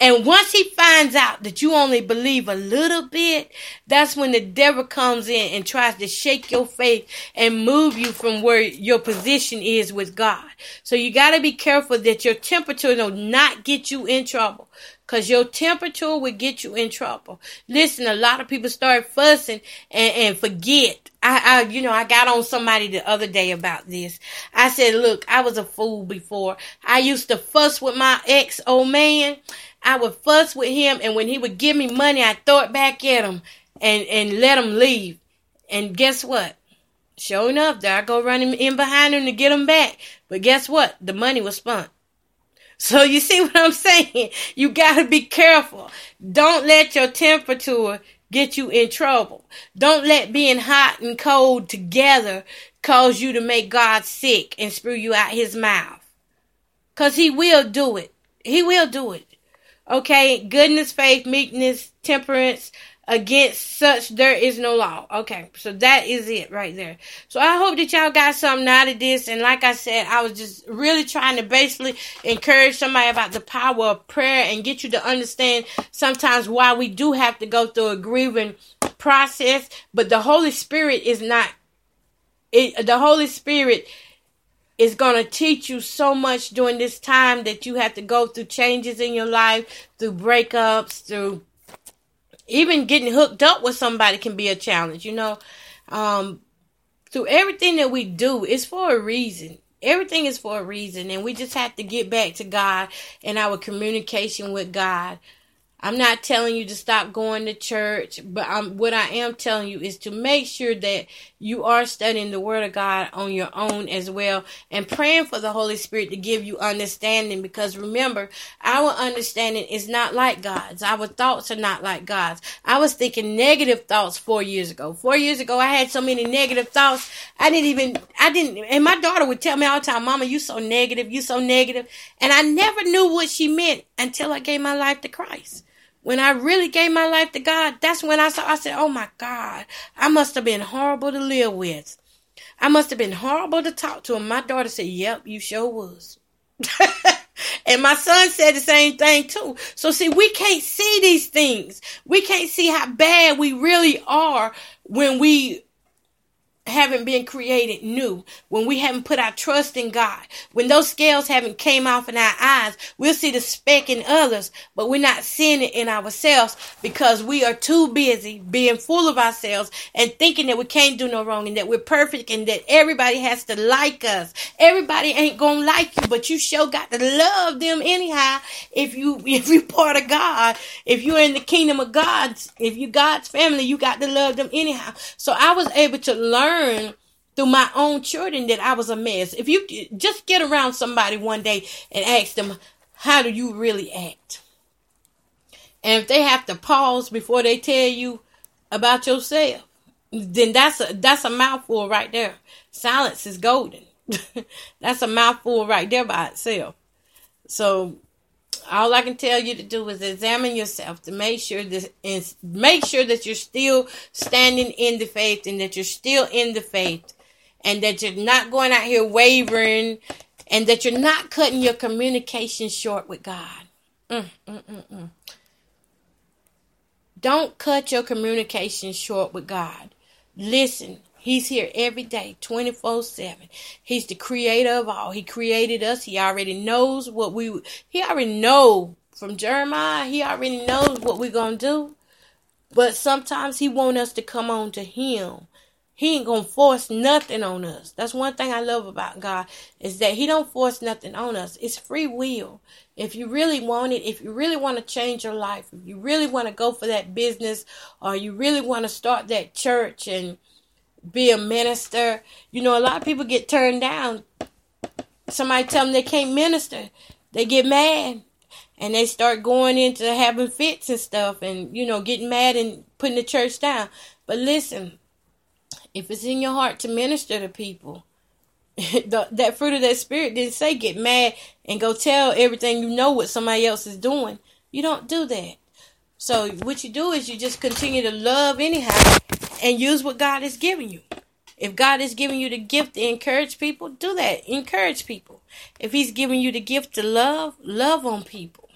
[SPEAKER 2] And once he finds out that you only believe a little bit, that's when the devil comes in and tries to shake your faith and move you from where your position is with God. So you got to be careful that your temperature will not get you in trouble. Cause your temperature will get you in trouble. Listen, a lot of people start fussing and, and forget. I, I, you know, I got on somebody the other day about this. I said, look, I was a fool before. I used to fuss with my ex old man. I would fuss with him and when he would give me money, I'd throw it back at him and, and let him leave. And guess what? Sure enough, there I go running in behind him to get him back. But guess what? The money was spent. So you see what I'm saying? You gotta be careful. Don't let your temperature get you in trouble. Don't let being hot and cold together cause you to make God sick and spew you out his mouth. Cause he will do it. He will do it. Okay, goodness, faith, meekness, temperance, Against such there is no law. Okay, so that is it right there. So I hope that y'all got something out of this. And like I said, I was just really trying to basically encourage somebody about the power of prayer and get you to understand sometimes why we do have to go through a grieving process. But the Holy Spirit is not. It, the Holy Spirit is going to teach you so much during this time that you have to go through changes in your life, through breakups, through even getting hooked up with somebody can be a challenge, you know. Um, through everything that we do, it's for a reason. Everything is for a reason, and we just have to get back to God and our communication with God. I'm not telling you to stop going to church, but I'm, what I am telling you is to make sure that you are studying the Word of God on your own as well and praying for the Holy Spirit to give you understanding because remember, our understanding is not like God's. Our thoughts are not like God's. I was thinking negative thoughts four years ago. Four years ago, I had so many negative thoughts. I didn't even, I didn't, and my daughter would tell me all the time, Mama, you so negative, you so negative. And I never knew what she meant until I gave my life to Christ when I really gave my life to God, that's when I saw, I said, oh my God, I must have been horrible to live with. I must have been horrible to talk to. And my daughter said, yep, you sure was. and my son said the same thing too. So see, we can't see these things. We can't see how bad we really are when we haven't been created new, when we haven't put our trust in God, when those scales haven't came off in our eyes, we'll see the speck in others, but we're not seeing it in ourselves because we are too busy being full of ourselves and thinking that we can't do no wrong and that we're perfect and that everybody has to like us. Everybody ain't gonna like you, but you sure got to love them anyhow. If you if you're part of God, if you're in the kingdom of God, if you God's family, you got to love them anyhow. So I was able to learn learn through my own children that I was a mess. If you just get around somebody one day and ask them, how do you really act? And if they have to pause before they tell you about yourself, then that's a that's a mouthful right there. Silence is golden. that's a mouthful right there by itself. So all I can tell you to do is examine yourself to make sure that make sure that you're still standing in the faith and that you're still in the faith and that you're not going out here wavering and that you're not cutting your communication short with God. Mm, mm, mm, mm. Don't cut your communication short with God. Listen, He's here every day, 24 7. He's the creator of all. He created us. He already knows what we, he already know from Jeremiah, he already knows what we're going to do. But sometimes he want us to come on to him. He ain't to force nothing on us. That's one thing I love about God is that he don't force nothing on us. It's free will. If you really want it, if you really want to change your life, if you really want to go for that business or you really want to start that church and be a minister. You know, a lot of people get turned down. Somebody tell them they can't minister. They get mad and they start going into having fits and stuff and, you know, getting mad and putting the church down. But listen, if it's in your heart to minister to people, the, that fruit of that spirit didn't say get mad and go tell everything you know what somebody else is doing. You don't do that. So what you do is you just continue to love anyhow and use what God is giving you. If God is giving you the gift to encourage people, do that. Encourage people. If He's giving you the gift to love, love on people.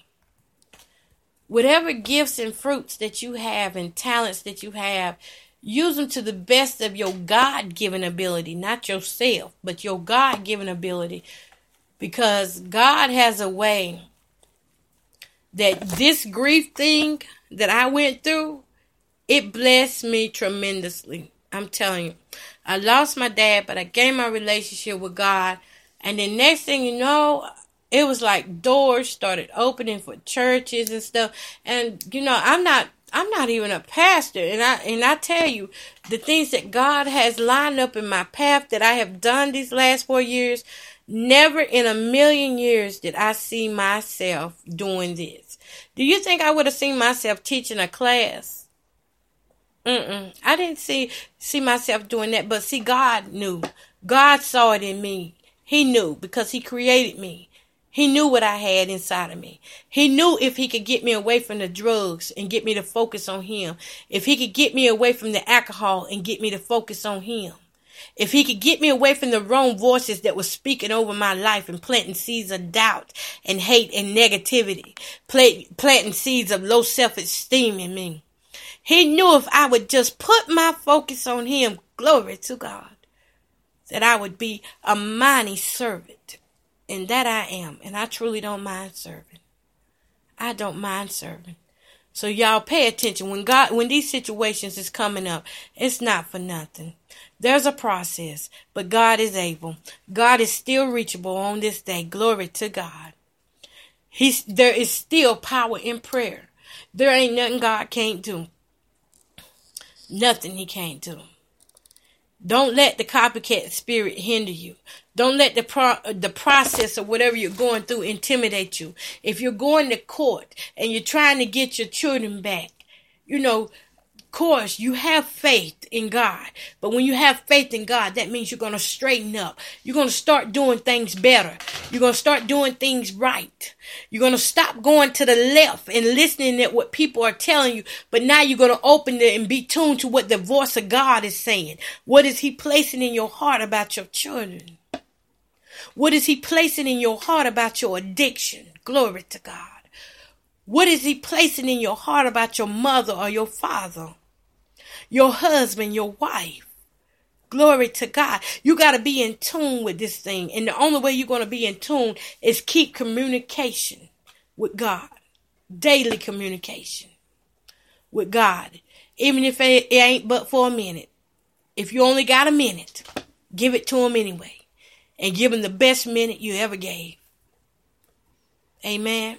[SPEAKER 2] Whatever gifts and fruits that you have and talents that you have, use them to the best of your God given ability, not yourself, but your God given ability. Because God has a way that this grief thing that I went through, it blessed me tremendously. I'm telling you. I lost my dad, but I gained my relationship with God. And the next thing you know, it was like doors started opening for churches and stuff. And you know, I'm not I'm not even a pastor. And I and I tell you, the things that God has lined up in my path that I have done these last four years, never in a million years did I see myself doing this. Do you think I would have seen myself teaching a class? Mm-mm. I didn't see see myself doing that, but see, God knew. God saw it in me. He knew because He created me. He knew what I had inside of me. He knew if he could get me away from the drugs and get me to focus on him. If he could get me away from the alcohol and get me to focus on him. If he could get me away from the wrong voices that were speaking over my life and planting seeds of doubt and hate and negativity, planting seeds of low self-esteem in me. He knew if I would just put my focus on him, glory to God, that I would be a mighty servant. And that I am. And I truly don't mind serving. I don't mind serving. So y'all pay attention when God when these situations is coming up, it's not for nothing. There's a process, but God is able. God is still reachable on this day. Glory to God. He's there is still power in prayer. There ain't nothing God can't do. Nothing he can't do. Don't let the copycat spirit hinder you. Don't let the pro- the process of whatever you're going through intimidate you. If you're going to court and you're trying to get your children back, you know, course, you have faith in God. But when you have faith in God, that means you're going to straighten up. You're going to start doing things better. You're going to start doing things right. You're going to stop going to the left and listening at what people are telling you. But now you're going to open it and be tuned to what the voice of God is saying. What is He placing in your heart about your children? What is He placing in your heart about your addiction? Glory to God. What is He placing in your heart about your mother or your father? Your husband, your wife. Glory to God. You got to be in tune with this thing. And the only way you're going to be in tune is keep communication with God. Daily communication with God. Even if it ain't but for a minute. If you only got a minute, give it to him anyway. And give him the best minute you ever gave. Amen.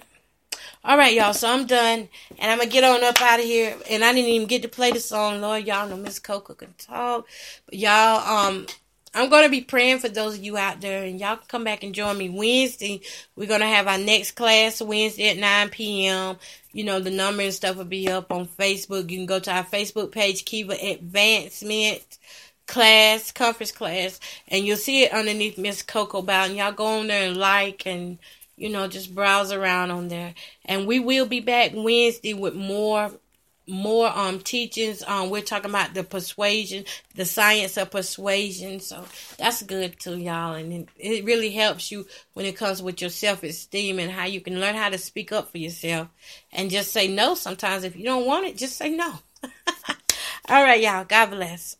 [SPEAKER 2] All right, y'all. So I'm done, and I'm gonna get on up out of here. And I didn't even get to play the song, Lord. Y'all know Miss Coco can talk, but y'all, um, I'm to be praying for those of you out there, and y'all can come back and join me Wednesday. We're to have our next class Wednesday at 9 p.m. You know, the number and stuff will be up on Facebook. You can go to our Facebook page, Kiva Advancement class, conference class, and you'll see it underneath Miss Coco Bowden. Y'all go on there and like and you know just browse around on there. And we will be back Wednesday with more more um teachings. Um we're talking about the persuasion the science of persuasion. So that's good to y'all. And it, really helps you when it comes with your self-esteem and how you can learn how to speak up for yourself. And just say no sometimes if you don't want it just say no. All right y'all. God bless